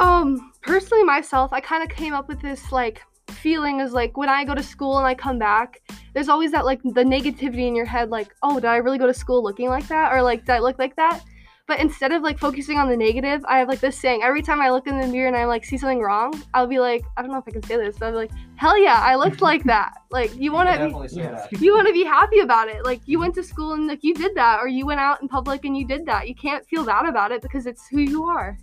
Um, personally, myself, I kind of came up with this like feeling is like when I go to school and I come back, there's always that like the negativity in your head, like, oh, did I really go to school looking like that? Or like, did I look like that? But instead of like focusing on the negative, I have like this saying every time I look in the mirror and I like see something wrong, I'll be like, I don't know if I can say this, but I'll be like, hell yeah, I looked like that. Like you want to you want to be happy about it. Like you went to school and like you did that, or you went out in public and you did that. You can't feel bad about it because it's who you are.